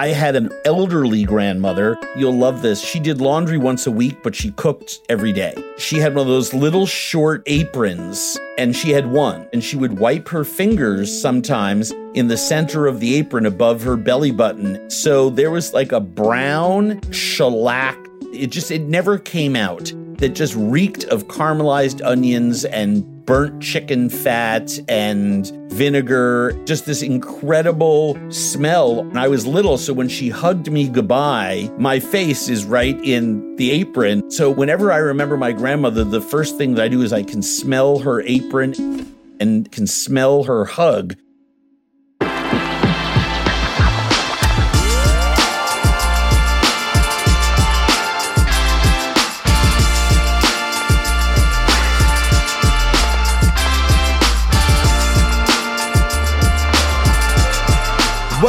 I had an elderly grandmother. You'll love this. She did laundry once a week, but she cooked every day. She had one of those little short aprons, and she had one, and she would wipe her fingers sometimes in the center of the apron above her belly button. So there was like a brown shellac. It just, it never came out. That just reeked of caramelized onions and burnt chicken fat and vinegar, just this incredible smell. And I was little, so when she hugged me goodbye, my face is right in the apron. So whenever I remember my grandmother, the first thing that I do is I can smell her apron and can smell her hug.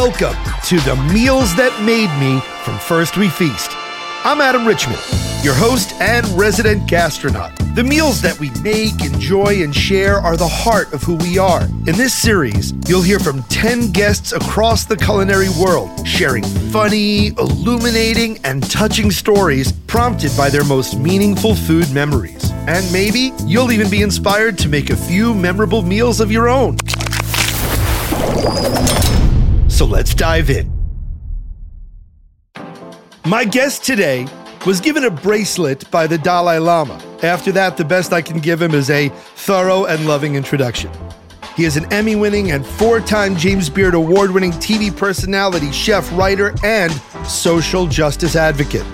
Welcome to the Meals That Made Me from First We Feast. I'm Adam Richman, your host and resident gastronaut. The meals that we make, enjoy, and share are the heart of who we are. In this series, you'll hear from 10 guests across the culinary world, sharing funny, illuminating, and touching stories prompted by their most meaningful food memories. And maybe you'll even be inspired to make a few memorable meals of your own. So let's dive in. My guest today was given a bracelet by the Dalai Lama. After that, the best I can give him is a thorough and loving introduction. He is an Emmy winning and four time James Beard award winning TV personality, chef, writer, and social justice advocate.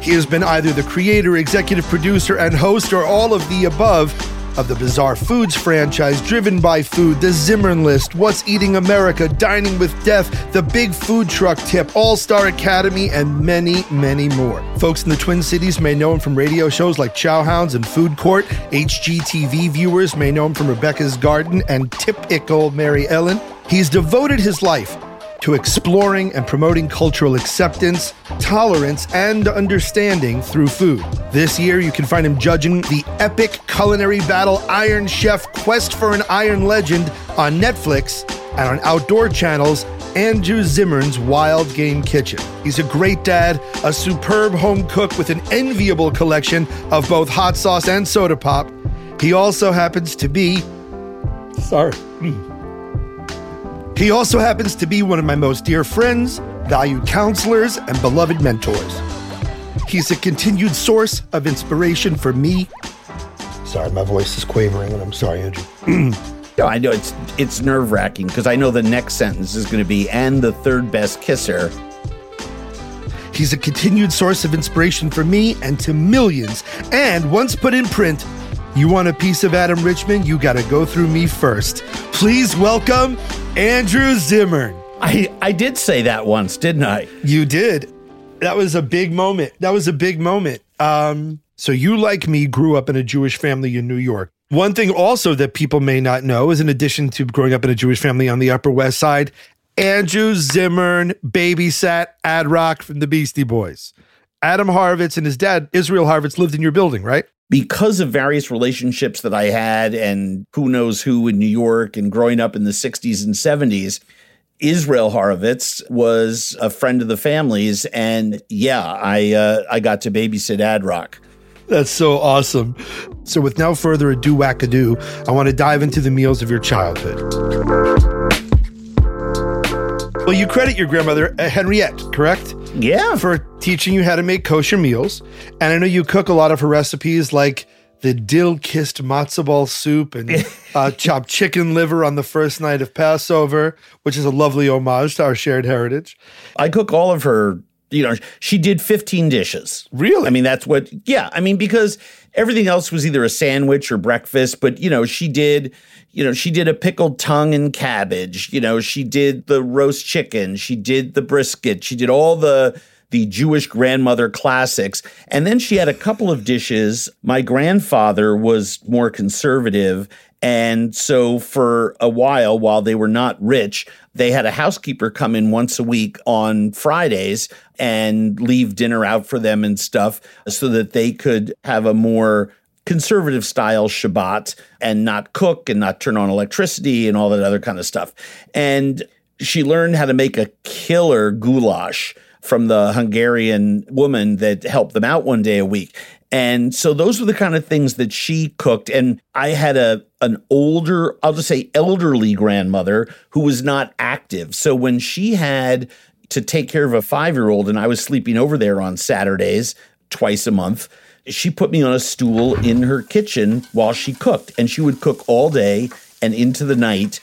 He has been either the creator, executive producer, and host, or all of the above of the Bizarre Foods franchise, Driven by Food, The Zimmern List, What's Eating America, Dining with Death, The Big Food Truck Tip, All Star Academy, and many, many more. Folks in the Twin Cities may know him from radio shows like Chowhounds and Food Court. HGTV viewers may know him from Rebecca's Garden and Tipical Mary Ellen. He's devoted his life to exploring and promoting cultural acceptance, tolerance, and understanding through food. This year, you can find him judging the epic culinary battle Iron Chef Quest for an Iron Legend on Netflix and on outdoor channels. Andrew Zimmern's Wild Game Kitchen. He's a great dad, a superb home cook with an enviable collection of both hot sauce and soda pop. He also happens to be. Sorry. He also happens to be one of my most dear friends, valued counselors, and beloved mentors. He's a continued source of inspiration for me. Sorry, my voice is quavering, and I'm sorry, Andrew. No, I know it's it's nerve wracking because I know the next sentence is going to be and the third best kisser. He's a continued source of inspiration for me and to millions. And once put in print, you want a piece of Adam Richman, you got to go through me first. Please welcome Andrew Zimmern. I I did say that once, didn't I? You did. That was a big moment. That was a big moment. Um, so you, like me, grew up in a Jewish family in New York. One thing also that people may not know is in addition to growing up in a Jewish family on the Upper West Side, Andrew Zimmern babysat Ad Rock from the Beastie Boys. Adam Horovitz and his dad, Israel Horovitz, lived in your building, right? Because of various relationships that I had and who knows who in New York and growing up in the 60s and 70s, Israel Horovitz was a friend of the family's. And yeah, I, uh, I got to babysit Ad Rock. That's so awesome. So, with no further ado, wackadoo, I want to dive into the meals of your childhood. Well, you credit your grandmother, uh, Henriette, correct? Yeah. For teaching you how to make kosher meals. And I know you cook a lot of her recipes like the dill kissed matzo ball soup and uh, chopped chicken liver on the first night of Passover, which is a lovely homage to our shared heritage. I cook all of her, you know, she did 15 dishes. Really? I mean, that's what, yeah. I mean, because everything else was either a sandwich or breakfast, but, you know, she did, you know, she did a pickled tongue and cabbage. You know, she did the roast chicken. She did the brisket. She did all the, the Jewish grandmother classics. And then she had a couple of dishes. My grandfather was more conservative. And so for a while, while they were not rich, they had a housekeeper come in once a week on Fridays and leave dinner out for them and stuff so that they could have a more conservative style Shabbat and not cook and not turn on electricity and all that other kind of stuff. And she learned how to make a killer goulash from the Hungarian woman that helped them out one day a week. And so those were the kind of things that she cooked. And I had a an older, I'll just say elderly grandmother who was not active. So when she had to take care of a five year old and I was sleeping over there on Saturdays twice a month, she put me on a stool in her kitchen while she cooked. And she would cook all day and into the night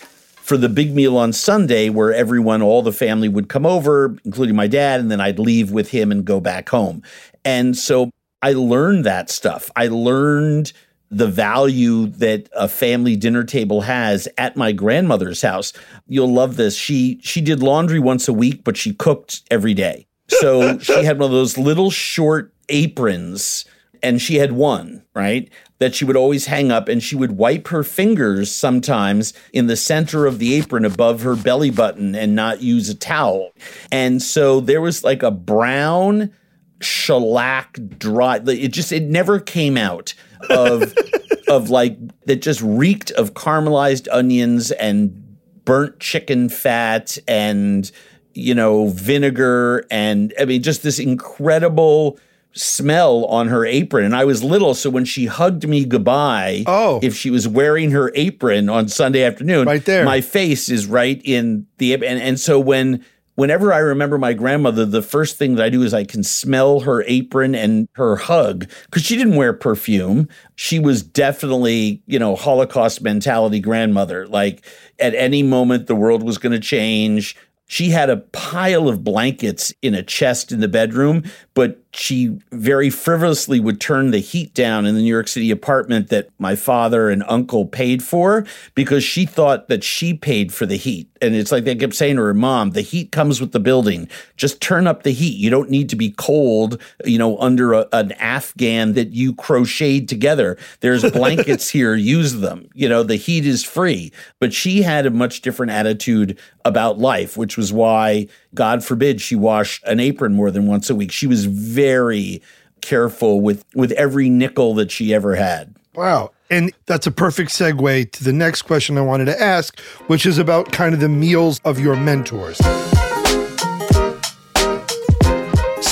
for the big meal on Sunday, where everyone, all the family would come over, including my dad, and then I'd leave with him and go back home. And so I learned that stuff. I learned the value that a family dinner table has at my grandmother's house. You'll love this. She she did laundry once a week, but she cooked every day. So she had one of those little short aprons and she had one, right? That she would always hang up and she would wipe her fingers sometimes in the center of the apron above her belly button and not use a towel. And so there was like a brown shellac dry it just it never came out of of like that just reeked of caramelized onions and burnt chicken fat and you know vinegar and i mean just this incredible smell on her apron. And i was little so when she hugged me goodbye oh. if she was wearing her apron on sunday afternoon right there. my face is right in the and, and so when whenever I remember my grandmother, the first thing that I do is I can smell her apron and her hug because she didn't wear perfume. She was definitely, you know, Holocaust mentality grandmother. Like at any moment, the world was going to change. She had a pile of blankets in a chest in the bedroom, but she very frivolously would turn the heat down in the New York City apartment that my father and uncle paid for because she thought that she paid for the heat. And it's like they kept saying to her mom, the heat comes with the building. Just turn up the heat. You don't need to be cold, you know, under a, an Afghan that you crocheted together. There's blankets here, use them. You know, the heat is free. But she had a much different attitude about life, which was why, God forbid, she washed an apron more than once a week. She was very careful with with every nickel that she ever had. Wow. And that's a perfect segue to the next question I wanted to ask, which is about kind of the meals of your mentors.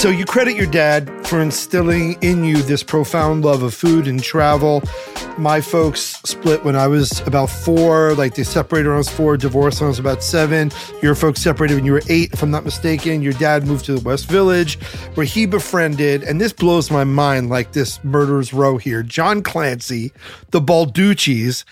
So you credit your dad for instilling in you this profound love of food and travel. My folks split when I was about four, like they separated when I was four, divorced when I was about seven. Your folks separated when you were eight, if I'm not mistaken. Your dad moved to the West Village, where he befriended, and this blows my mind like this murderer's row here John Clancy, the Balducci's,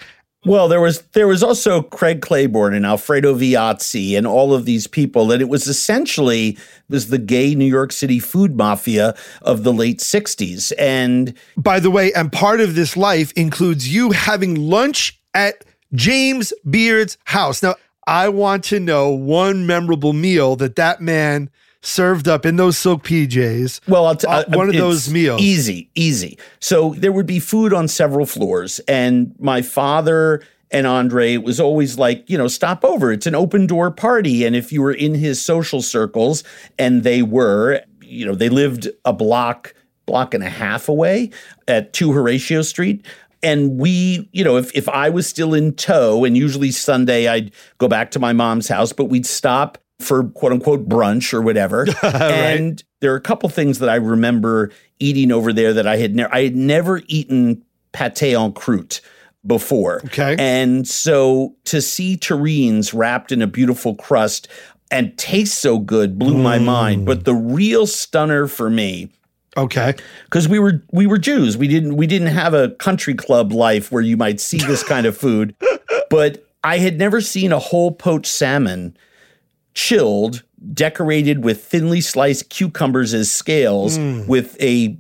well, there was there was also Craig Claiborne and Alfredo Viazzi and all of these people that it was essentially was the gay New York City food mafia of the late 60s. And by the way, and part of this life includes you having lunch at James Beard's house. Now, I want to know one memorable meal that that man served up in those silk PJs. Well, I'll t- uh, one of those meals. Easy, easy. So there would be food on several floors, and my father and Andre was always like, you know, stop over. It's an open door party, and if you were in his social circles, and they were, you know, they lived a block block and a half away at 2 Horatio Street and we, you know, if if I was still in tow, and usually Sunday I'd go back to my mom's house, but we'd stop for quote unquote brunch or whatever. right. And there are a couple things that I remember eating over there that I had never I had never eaten pate en croûte before. Okay. And so to see terrines wrapped in a beautiful crust and taste so good blew mm. my mind. But the real stunner for me Okay. Cuz we were we were Jews. We didn't we didn't have a country club life where you might see this kind of food. but I had never seen a whole poached salmon chilled, decorated with thinly sliced cucumbers as scales, mm. with a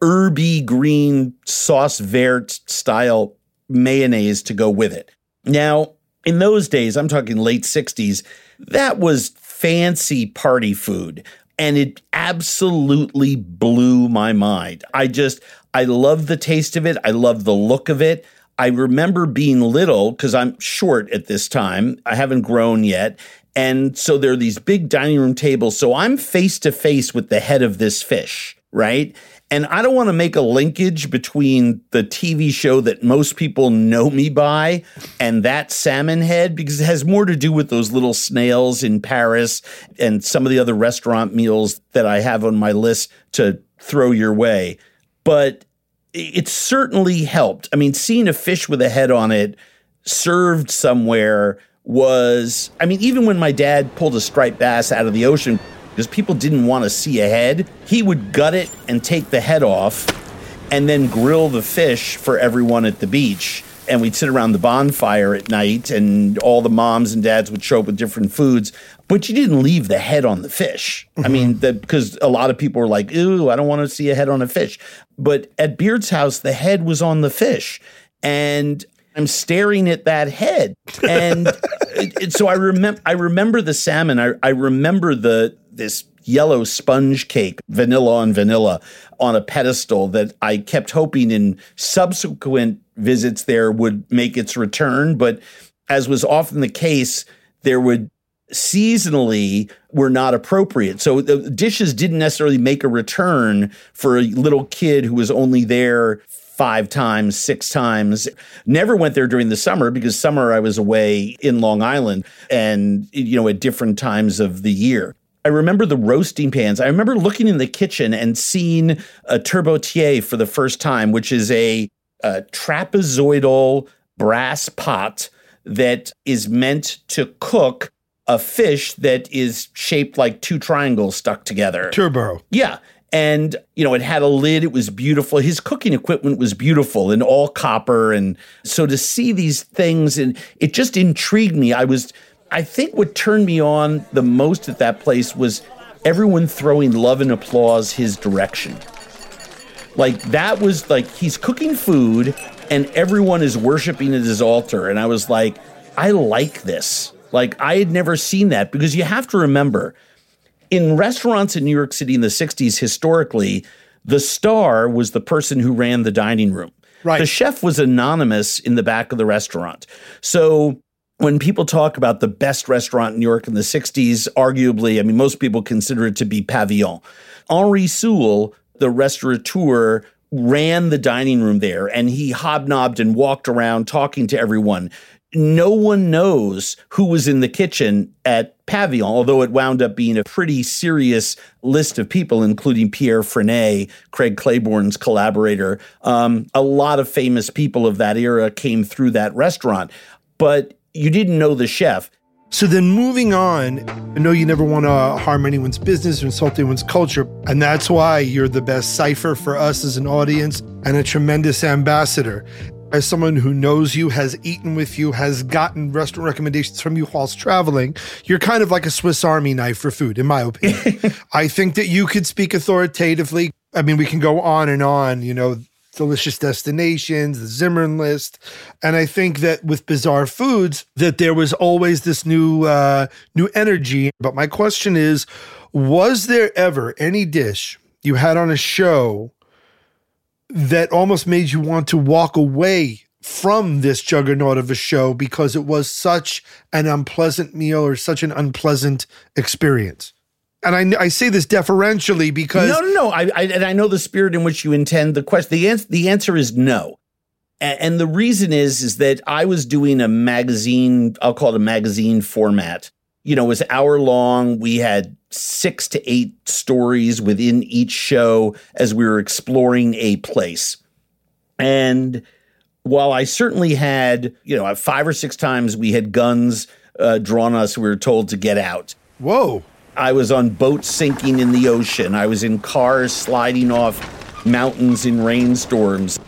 herby green sauce vert style mayonnaise to go with it. Now, in those days, I'm talking late 60s, that was fancy party food. And it absolutely blew my mind. I just, I love the taste of it. I love the look of it. I remember being little because I'm short at this time. I haven't grown yet. And so there are these big dining room tables. So I'm face to face with the head of this fish. right? And I don't want to make a linkage between the TV show that most people know me by and that salmon head because it has more to do with those little snails in Paris and some of the other restaurant meals that I have on my list to throw your way. But it certainly helped. I mean, seeing a fish with a head on it served somewhere was, I mean, even when my dad pulled a striped bass out of the ocean, because people didn't want to see a head, he would gut it and take the head off and then grill the fish for everyone at the beach. And we'd sit around the bonfire at night, and all the moms and dads would show up with different foods. But you didn't leave the head on the fish. Mm-hmm. I mean, because a lot of people were like, "Ooh, I don't want to see a head on a fish." But at Beard's house, the head was on the fish, and I'm staring at that head, and it, it, so I remember. I remember the salmon. I, I remember the this yellow sponge cake, vanilla on vanilla, on a pedestal that I kept hoping in subsequent visits there would make its return. But as was often the case, there would seasonally were not appropriate. So the dishes didn't necessarily make a return for a little kid who was only there five times, six times. Never went there during the summer because summer I was away in Long Island and, you know, at different times of the year. I remember the roasting pans. I remember looking in the kitchen and seeing a turbotier for the first time, which is a, a trapezoidal brass pot that is meant to cook a fish that is shaped like two triangles stuck together. Turbo. Yeah. And, you know, it had a lid. It was beautiful. His cooking equipment was beautiful and all copper. And so to see these things, and it just intrigued me. I was I think what turned me on the most at that place was everyone throwing love and applause his direction. Like that was like he's cooking food and everyone is worshiping at his altar. And I was like, I like this. Like I had never seen that because you have to remember in restaurants in New York City in the 60s, historically, the star was the person who ran the dining room. Right. The chef was anonymous in the back of the restaurant. So when people talk about the best restaurant in New York in the 60s, arguably, I mean, most people consider it to be Pavillon. Henri Soulé, the restaurateur, ran the dining room there and he hobnobbed and walked around talking to everyone. No one knows who was in the kitchen at Pavillon, although it wound up being a pretty serious list of people, including Pierre Franey, Craig Claiborne's collaborator. Um, a lot of famous people of that era came through that restaurant. But you didn't know the chef. So then moving on, I know you never want to harm anyone's business or insult anyone's culture. And that's why you're the best cipher for us as an audience and a tremendous ambassador. As someone who knows you, has eaten with you, has gotten restaurant recommendations from you whilst traveling, you're kind of like a Swiss Army knife for food, in my opinion. I think that you could speak authoritatively. I mean, we can go on and on, you know, delicious destinations, the Zimmern list, and I think that with bizarre foods, that there was always this new uh, new energy. But my question is, was there ever any dish you had on a show that almost made you want to walk away from this juggernaut of a show because it was such an unpleasant meal or such an unpleasant experience? and I, I say this deferentially because no, no, no. I, I and I know the spirit in which you intend the question. The answer, the answer is no, and, and the reason is is that I was doing a magazine. I'll call it a magazine format. You know, it was hour long. We had six to eight stories within each show as we were exploring a place, and while I certainly had, you know, five or six times we had guns uh, drawn us, we were told to get out. Whoa. I was on boats sinking in the ocean. I was in cars sliding off mountains in rainstorms.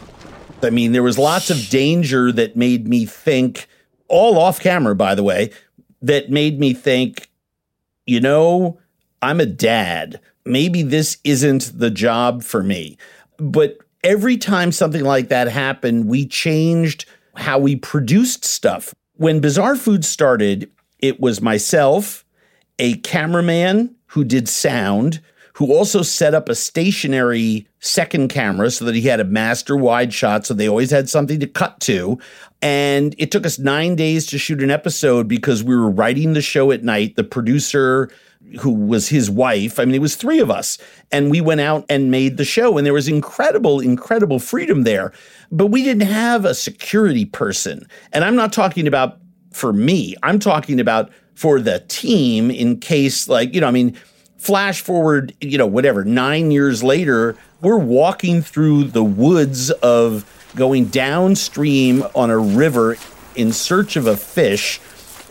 I mean, there was lots of danger that made me think, all off camera, by the way, that made me think, you know, I'm a dad. Maybe this isn't the job for me. But every time something like that happened, we changed how we produced stuff. When Bizarre Food started, it was myself a cameraman who did sound, who also set up a stationary second camera so that he had a master wide shot. So they always had something to cut to. And it took us nine days to shoot an episode because we were writing the show at night. The producer, who was his wife. I mean, it was three of us, and we went out and made the show, and there was incredible, incredible freedom there. But we didn't have a security person. And I'm not talking about for me, I'm talking about for the team in case, like, you know, I mean, flash forward, you know, whatever, nine years later, we're walking through the woods of going downstream on a river in search of a fish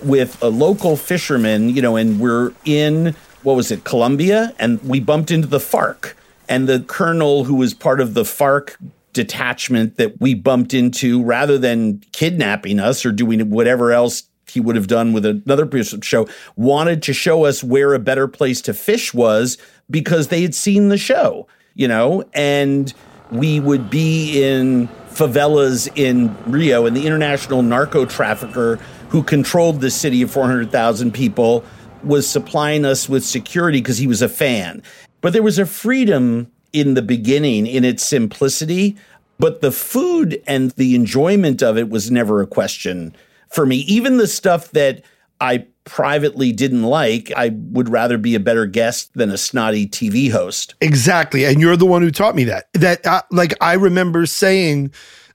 with a local fisherman, you know, and we're in, what was it, Colombia? And we bumped into the FARC. And the colonel who was part of the FARC detachment that we bumped into, rather than kidnapping us or doing whatever else he would have done with another show, wanted to show us where a better place to fish was because they had seen the show, you know, and we would be in favelas in Rio, and the international narco trafficker who controlled the city of 400,000 people, was supplying us with security because he was a fan. But there was a freedom in the beginning in its simplicity, but the food and the enjoyment of it was never a question for me. Even the stuff that I privately didn't like, I would rather be a better guest than a snotty TV host. Exactly. And you're the one who taught me that. That, uh, like, I remember saying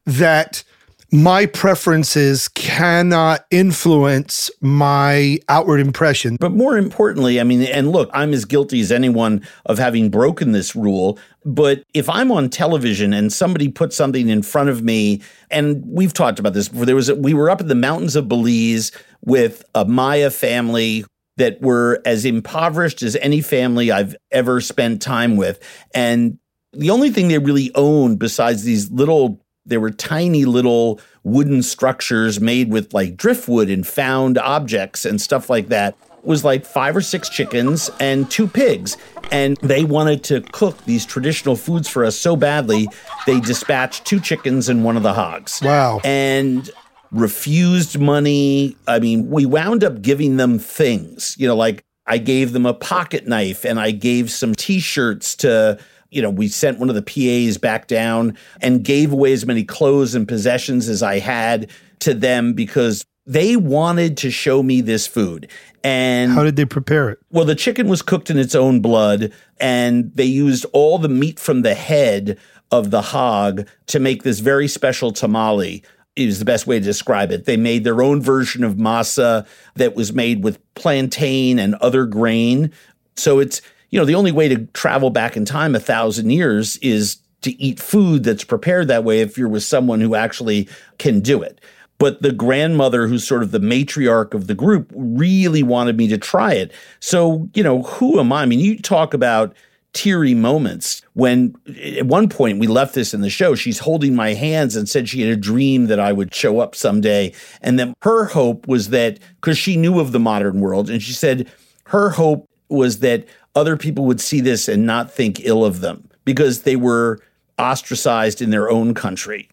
that my preferences cannot influence my outward impression. But more importantly, I mean, and look, I'm as guilty as anyone of having broken this rule. But if I'm on television and somebody puts something in front of me, and we've talked about this before, there was a, we were up in the mountains of Belize with a Maya family that were as impoverished as any family I've ever spent time with, and the only thing they really owned besides these little there were tiny little wooden structures made with like driftwood and found objects and stuff like that was like five or six chickens and two pigs. And they wanted to cook these traditional foods for us so badly, they dispatched two chickens and one of the hogs. Wow. And refused money. I mean, we wound up giving them things, you know, like I gave them a pocket knife and I gave some t shirts to you know, we sent one of the PAs back down and gave away as many clothes and possessions as I had to them because they wanted to show me this food. And how did they prepare it? Well, the chicken was cooked in its own blood, and they used all the meat from the head of the hog to make this very special tamale. Is the best way to describe it. They made their own version of masa that was made with plantain and other grain. So it's you know, the only way to travel back in time a thousand years is to eat food that's prepared that way if you're with someone who actually can do it. But the grandmother, who's sort of the matriarch of the group, really wanted me to try it. So, you know, who am I? I mean, you talk about teary moments when at one point we left this in the show she's holding my hands and said she had a dream that i would show up someday and that her hope was that because she knew of the modern world and she said her hope was that other people would see this and not think ill of them because they were ostracized in their own country.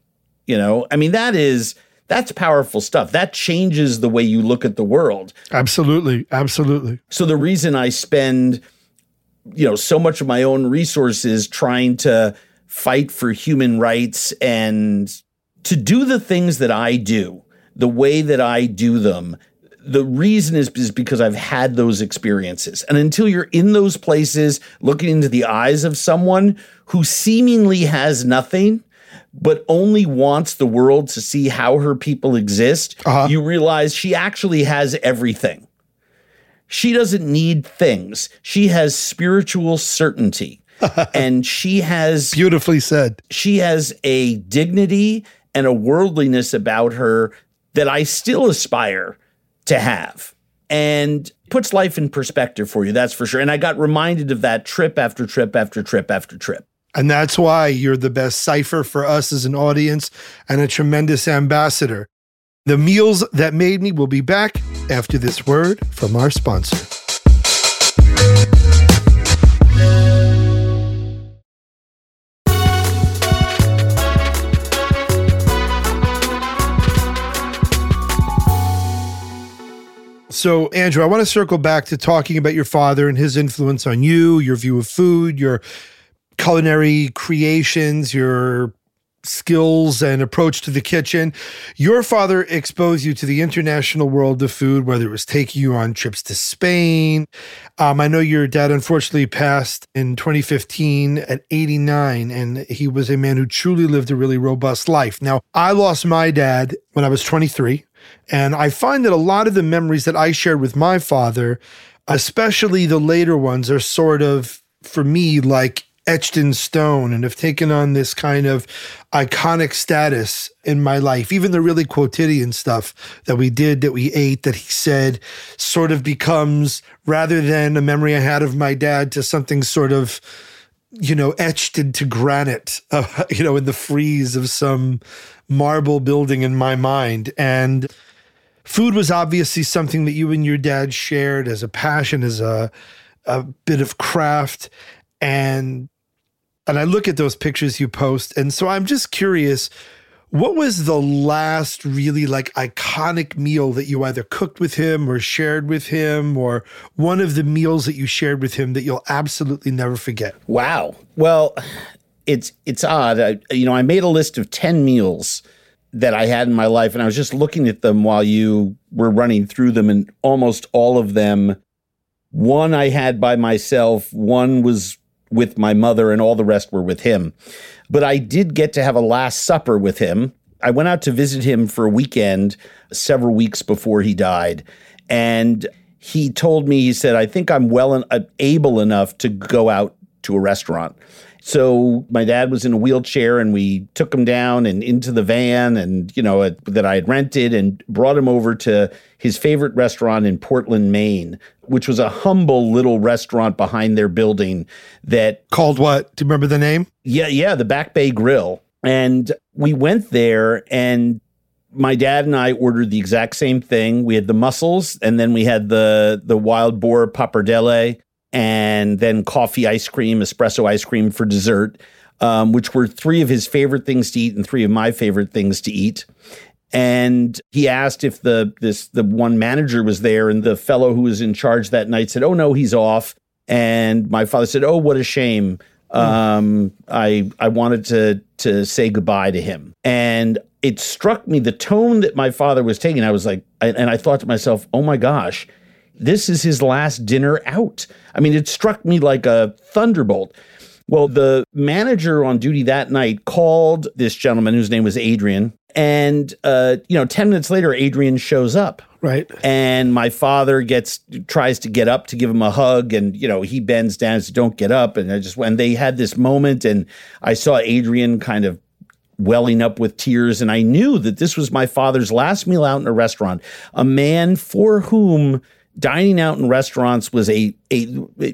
You know, I mean, that is that's powerful stuff. That changes the way you look at the world. Absolutely. Absolutely. So the reason I spend, you know, so much of my own resources trying to fight for human rights and to do the things that I do, the way that I do them, the reason is, is because I've had those experiences. And until you're in those places looking into the eyes of someone who seemingly has nothing, but only wants the world to see how her people exist, uh-huh. you realize she actually has everything. She doesn't need things, she has spiritual certainty. and she has beautifully said. She has a dignity and a worldliness about her that I still aspire to have and puts life in perspective for you, that's for sure. And I got reminded of that trip after trip after trip after trip. And that's why you're the best cipher for us as an audience and a tremendous ambassador. The Meals That Made Me will be back after this word from our sponsor. So, Andrew, I want to circle back to talking about your father and his influence on you, your view of food, your culinary creations, your skills and approach to the kitchen. Your father exposed you to the international world of food, whether it was taking you on trips to Spain. Um, I know your dad unfortunately passed in 2015 at 89, and he was a man who truly lived a really robust life. Now, I lost my dad when I was 23, and I find that a lot of the memories that I shared with my father, especially the later ones, are sort of, for me, like etched in stone and have taken on this kind of iconic status in my life. Even the really quotidian stuff that we did, that we ate, that he said, sort of becomes rather than a memory I had of my dad to something sort of, you know, etched into granite, uh, you know, in the frieze of some marble building in my mind. And food was obviously something that you and your dad shared as a passion, as a a bit of craft and and I look at those pictures you post. And so I'm just curious what was the last really like iconic meal that you either cooked with him or shared with him or one of the meals that you shared with him that you'll absolutely never forget? Wow. Well, it's it's odd. I, you know, I made a list of 10 meals that I had in my life and I was just looking at them while you were running through them and almost all of them one I had by myself, one was with my mother, and all the rest were with him. But I did get to have a Last Supper with him. I went out to visit him for a weekend several weeks before he died. And he told me, he said, I think I'm well and uh, able enough to go out to a restaurant. So my dad was in a wheelchair and we took him down and into the van and, you know, that I had rented and brought him over to his favorite restaurant in Portland, Maine, which was a humble little restaurant behind their building that called what? Do you remember the name? Yeah, yeah, the Back Bay Grill. And we went there and my dad and I ordered the exact same thing. We had the mussels and then we had the the wild boar pappardelle and then coffee ice cream, espresso ice cream for dessert, um, which were three of his favorite things to eat and three of my favorite things to eat. And he asked if the this the one manager was there, and the fellow who was in charge that night said, "Oh no, he's off." And my father said, "Oh, what a shame. Um, I I wanted to to say goodbye to him." And it struck me the tone that my father was taking. I was like, and I thought to myself, "Oh my gosh." This is his last dinner out. I mean, it struck me like a thunderbolt. Well, the manager on duty that night called this gentleman whose name was Adrian. And, uh, you know, 10 minutes later, Adrian shows up. Right. And my father gets, tries to get up to give him a hug. And, you know, he bends down and says, don't get up. And I just, when they had this moment and I saw Adrian kind of welling up with tears. And I knew that this was my father's last meal out in a restaurant, a man for whom dining out in restaurants was a, a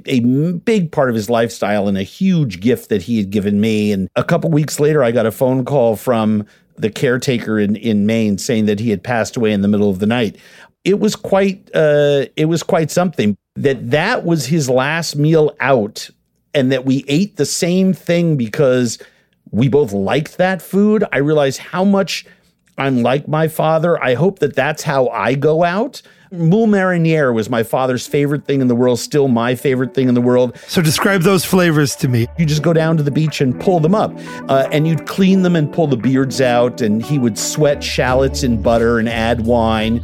a big part of his lifestyle and a huge gift that he had given me. And a couple weeks later, I got a phone call from the caretaker in in Maine saying that he had passed away in the middle of the night. It was quite uh, it was quite something that that was his last meal out, and that we ate the same thing because we both liked that food. I realized how much I'm like my father. I hope that that's how I go out Moule marinière was my father's favorite thing in the world, still my favorite thing in the world. So describe those flavors to me. You just go down to the beach and pull them up, uh, and you'd clean them and pull the beards out, and he would sweat shallots in butter and add wine,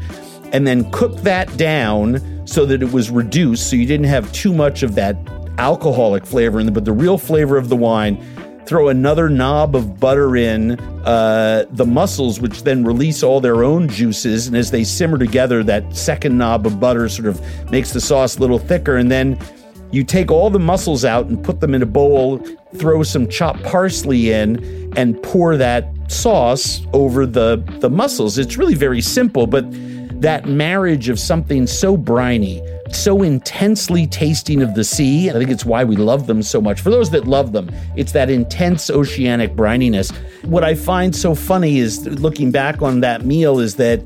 and then cook that down so that it was reduced, so you didn't have too much of that alcoholic flavor in it, but the real flavor of the wine throw another knob of butter in uh, the mussels, which then release all their own juices. And as they simmer together, that second knob of butter sort of makes the sauce a little thicker. And then you take all the mussels out and put them in a bowl, throw some chopped parsley in, and pour that sauce over the, the mussels. It's really very simple, but that marriage of something so briny so intensely tasting of the sea. I think it's why we love them so much. For those that love them, it's that intense oceanic brininess. What I find so funny is looking back on that meal is that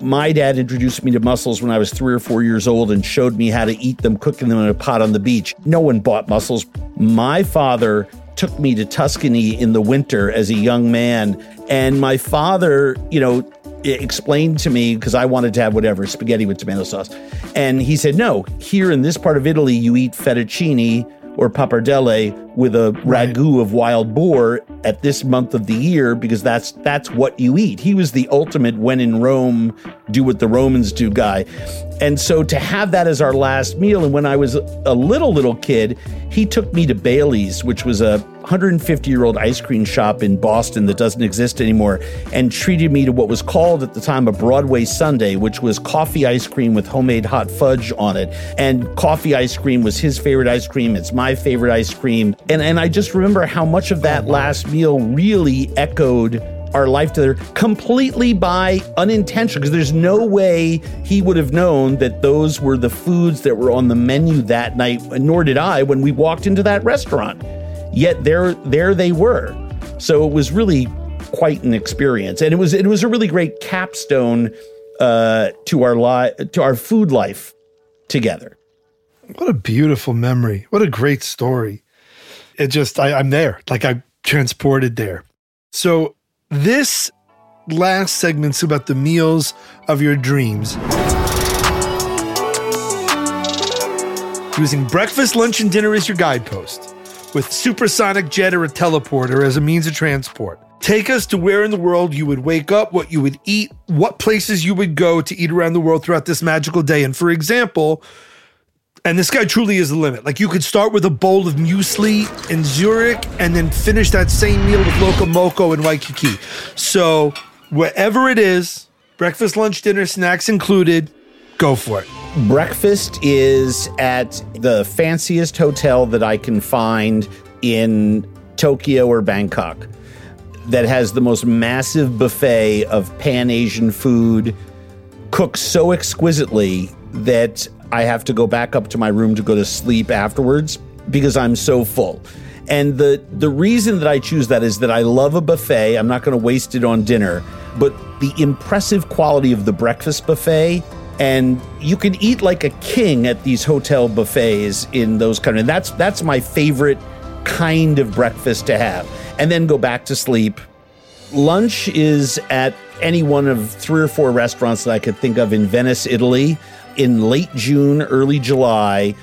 my dad introduced me to mussels when I was three or four years old and showed me how to eat them, cooking them in a pot on the beach. No one bought mussels. My father took me to Tuscany in the winter as a young man. And my father, you know, explained to me because I wanted to have whatever spaghetti with tomato sauce. And he said, No, here in this part of Italy, you eat fettuccine or pappardelle with a ragu of wild boar at this month of the year because that's that's what you eat. He was the ultimate when in Rome, do what the Romans do guy. And so to have that as our last meal and when I was a little little kid, he took me to Bailey's, which was a 150 year old ice cream shop in Boston that doesn't exist anymore, and treated me to what was called at the time a Broadway Sundae, which was coffee ice cream with homemade hot fudge on it. And coffee ice cream was his favorite ice cream. It's my favorite ice cream. And, and I just remember how much of that last meal really echoed our life together completely by unintentional because there's no way he would have known that those were the foods that were on the menu that night nor did I when we walked into that restaurant. Yet there there they were. So it was really quite an experience. And it was it was a really great capstone uh, to our li- to our food life together. What a beautiful memory. What a great story. It just I, i'm there. Like i'm transported there. So this last segment's about the meals of your dreams. Using breakfast, lunch, and dinner as your guidepost, with supersonic jet or a teleporter as a means of transport. Take us to where in the world you would wake up, what you would eat, what places you would go to eat around the world throughout this magical day. And for example, and this guy truly is the limit. Like you could start with a bowl of muesli in Zurich and then finish that same meal with loco moco in Waikiki. So wherever it is, breakfast, lunch, dinner, snacks included, go for it. Breakfast is at the fanciest hotel that I can find in Tokyo or Bangkok that has the most massive buffet of pan Asian food cooked so exquisitely that I have to go back up to my room to go to sleep afterwards because I'm so full. And the the reason that I choose that is that I love a buffet. I'm not going to waste it on dinner, but the impressive quality of the breakfast buffet and you can eat like a king at these hotel buffets in those kind of that's that's my favorite kind of breakfast to have. And then go back to sleep. Lunch is at any one of three or four restaurants that I could think of in Venice, Italy in late June, early July.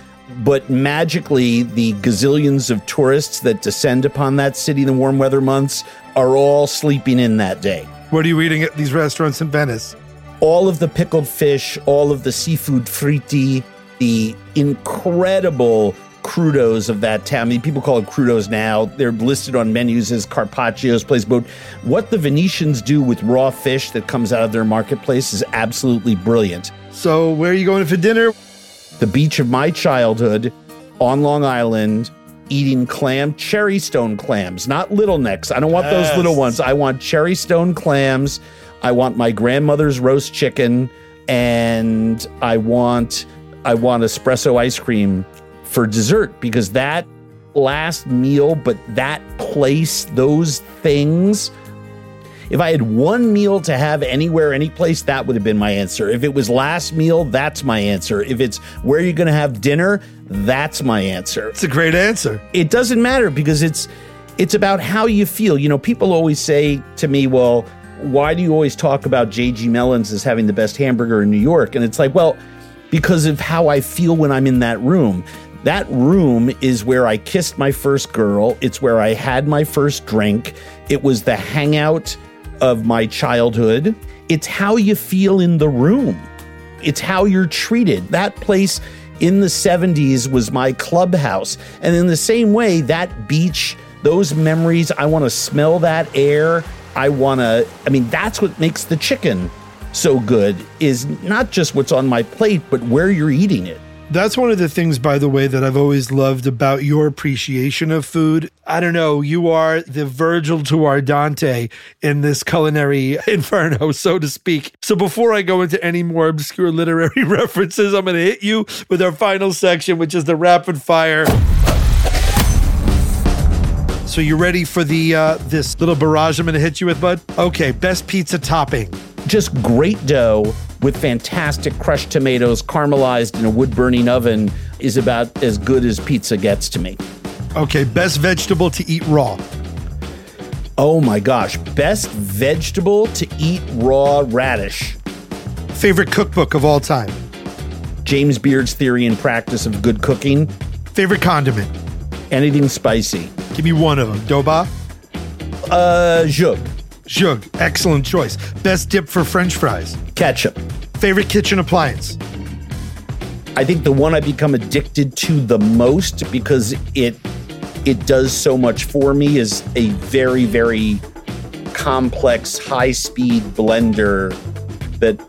But magically, the gazillions of tourists that descend upon that city in the warm weather months are all sleeping in that day. What are you eating at these restaurants in Venice? All of the pickled fish, all of the seafood fritti, the incredible crudos of that town. I mean, people call it crudos now. They're listed on menus as carpaccios, place boat. What the Venetians do with raw fish that comes out of their marketplace is absolutely brilliant. So, where are you going for dinner? The beach of my childhood on Long Island, eating clam, cherry stone clams, not little necks. I don't want yes. those little ones. I want cherry stone clams. I want my grandmother's roast chicken, and I want I want espresso ice cream for dessert because that last meal, but that place, those things. If I had one meal to have anywhere, any place, that would have been my answer. If it was last meal, that's my answer. If it's where you're going to have dinner, that's my answer. It's a great answer. It doesn't matter because it's it's about how you feel. You know, people always say to me, "Well, why do you always talk about JG Melons as having the best hamburger in New York?" And it's like, well, because of how I feel when I'm in that room. That room is where I kissed my first girl. It's where I had my first drink. It was the hangout of my childhood. It's how you feel in the room. It's how you're treated. That place in the 70s was my clubhouse. And in the same way, that beach, those memories, I want to smell that air. I want to, I mean, that's what makes the chicken so good is not just what's on my plate, but where you're eating it. That's one of the things, by the way, that I've always loved about your appreciation of food. I don't know, you are the Virgil to our Dante in this culinary inferno, so to speak. So before I go into any more obscure literary references, I'm going to hit you with our final section, which is the rapid fire. So you ready for the uh, this little barrage I'm going to hit you with, bud? Okay, best pizza topping. Just great dough with fantastic crushed tomatoes caramelized in a wood burning oven is about as good as pizza gets to me. Okay, best vegetable to eat raw. Oh my gosh. Best vegetable to eat raw radish. Favorite cookbook of all time. James Beard's Theory and Practice of Good Cooking. Favorite condiment. Anything spicy. Give me one of them. Doba? Uh, Zhug. Zhug. Excellent choice. Best dip for French fries. Ketchup. Favorite kitchen appliance. I think the one I become addicted to the most because it it does so much for me is a very very complex high speed blender that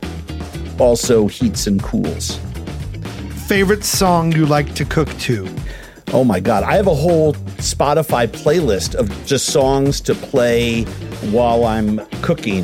also heats and cools. Favorite song you like to cook to? Oh my God. I have a whole Spotify playlist of just songs to play while I'm cooking.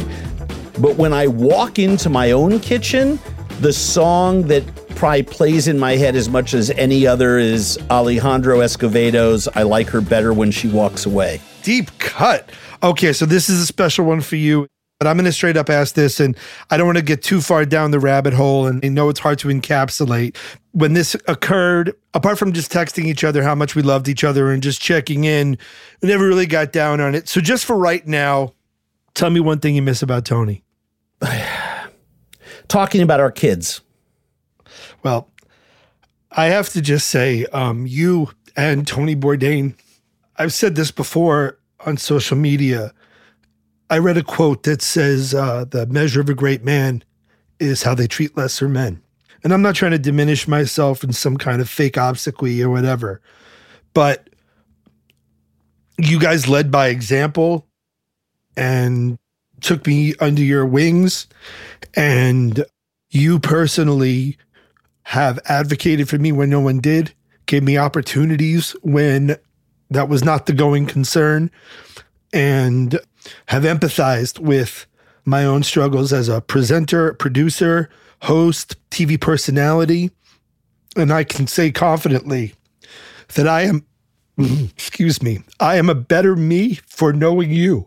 But when I walk into my own kitchen, the song that probably plays in my head as much as any other is Alejandro Escovedo's I Like Her Better When She Walks Away. Deep cut. Okay, so this is a special one for you. But I'm going to straight up ask this, and I don't want to get too far down the rabbit hole. And I know it's hard to encapsulate. When this occurred, apart from just texting each other how much we loved each other and just checking in, we never really got down on it. So, just for right now, tell me one thing you miss about Tony. Talking about our kids. Well, I have to just say, um, you and Tony Bourdain, I've said this before on social media. I read a quote that says, uh, the measure of a great man is how they treat lesser men. And I'm not trying to diminish myself in some kind of fake obsequy or whatever, but you guys led by example and took me under your wings. And you personally have advocated for me when no one did, gave me opportunities when that was not the going concern, and have empathized with my own struggles as a presenter, producer, host, TV personality. And I can say confidently that I am, excuse me, I am a better me for knowing you.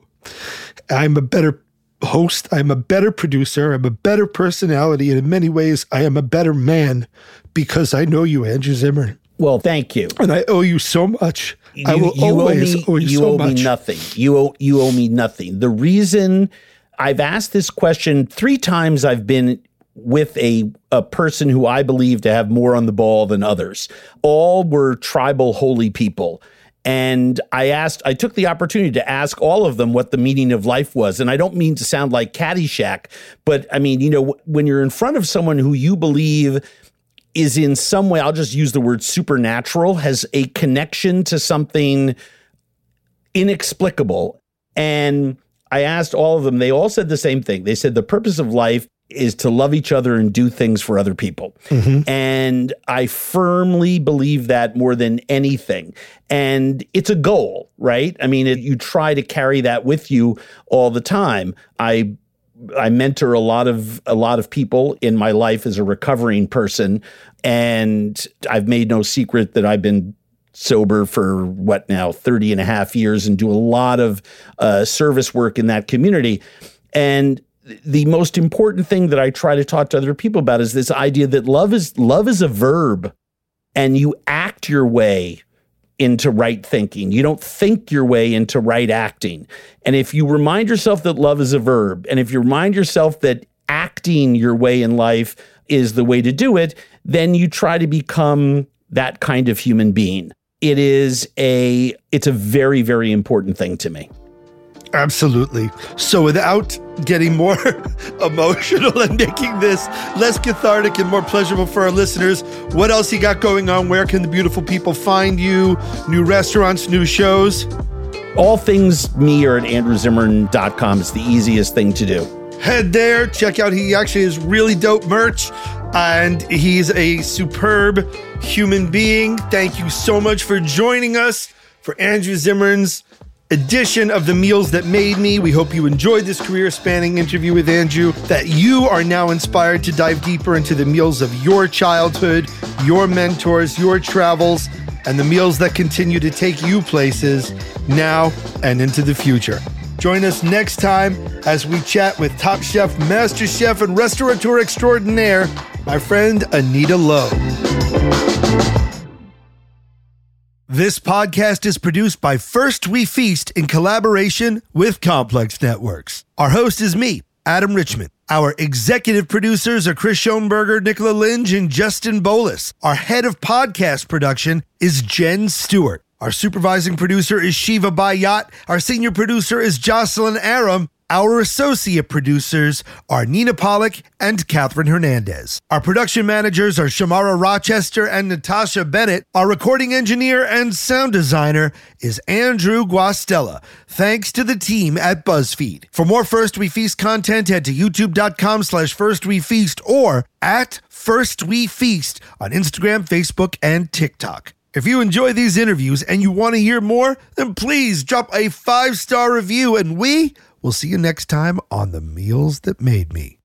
I'm a better host. I'm a better producer. I'm a better personality. And in many ways, I am a better man because I know you, Andrew Zimmern. Well, thank you. And I owe you so much. You, I will you always owe me, owe you, you so owe much. me nothing. You owe you owe me nothing. The reason I've asked this question three times, I've been with a a person who I believe to have more on the ball than others. All were tribal holy people. And I asked, I took the opportunity to ask all of them what the meaning of life was. And I don't mean to sound like Caddyshack, but I mean, you know, when you're in front of someone who you believe is in some way, I'll just use the word supernatural, has a connection to something inexplicable. And I asked all of them, they all said the same thing. They said the purpose of life is to love each other and do things for other people. Mm-hmm. And I firmly believe that more than anything. And it's a goal, right? I mean, it, you try to carry that with you all the time. I I mentor a lot of a lot of people in my life as a recovering person. And I've made no secret that I've been sober for what now 30 and a half years and do a lot of uh, service work in that community. And the most important thing that I try to talk to other people about is this idea that love is love is a verb and you act your way into right thinking. You don't think your way into right acting. And if you remind yourself that love is a verb, and if you remind yourself that acting your way in life is the way to do it, then you try to become that kind of human being. It is a it's a very very important thing to me. Absolutely. So, without getting more emotional and making this less cathartic and more pleasurable for our listeners, what else you got going on? Where can the beautiful people find you? New restaurants, new shows? All things me are at andrewzimmern.com. It's the easiest thing to do. Head there, check out. He actually is really dope merch, and he's a superb human being. Thank you so much for joining us for Andrew Zimmern's edition of The Meals That Made Me. We hope you enjoyed this career spanning interview with Andrew, that you are now inspired to dive deeper into the meals of your childhood, your mentors, your travels, and the meals that continue to take you places now and into the future. Join us next time as we chat with Top Chef, Master Chef, and Restaurateur Extraordinaire, my friend Anita Lo. This podcast is produced by First We Feast in collaboration with Complex Networks. Our host is me, Adam Richman. Our executive producers are Chris Schonberger, Nicola Linge, and Justin Bolois. Our head of podcast production is Jen Stewart. Our supervising producer is Shiva Bayat. Our senior producer is Jocelyn Arem. Our associate producers are Nina Pollock and Katherine Hernandez. Our production managers are Shamara Rochester and Natasha Bennett. Our recording engineer and sound designer is Andrew Guastella. Thanks to the team at BuzzFeed. For more First We Feast content, head to youtube.com slash First We Feast or at First We Feast on Instagram, Facebook, and TikTok. If you enjoy these interviews and you want to hear more, then please drop a five star review and we will see you next time on The Meals That Made Me.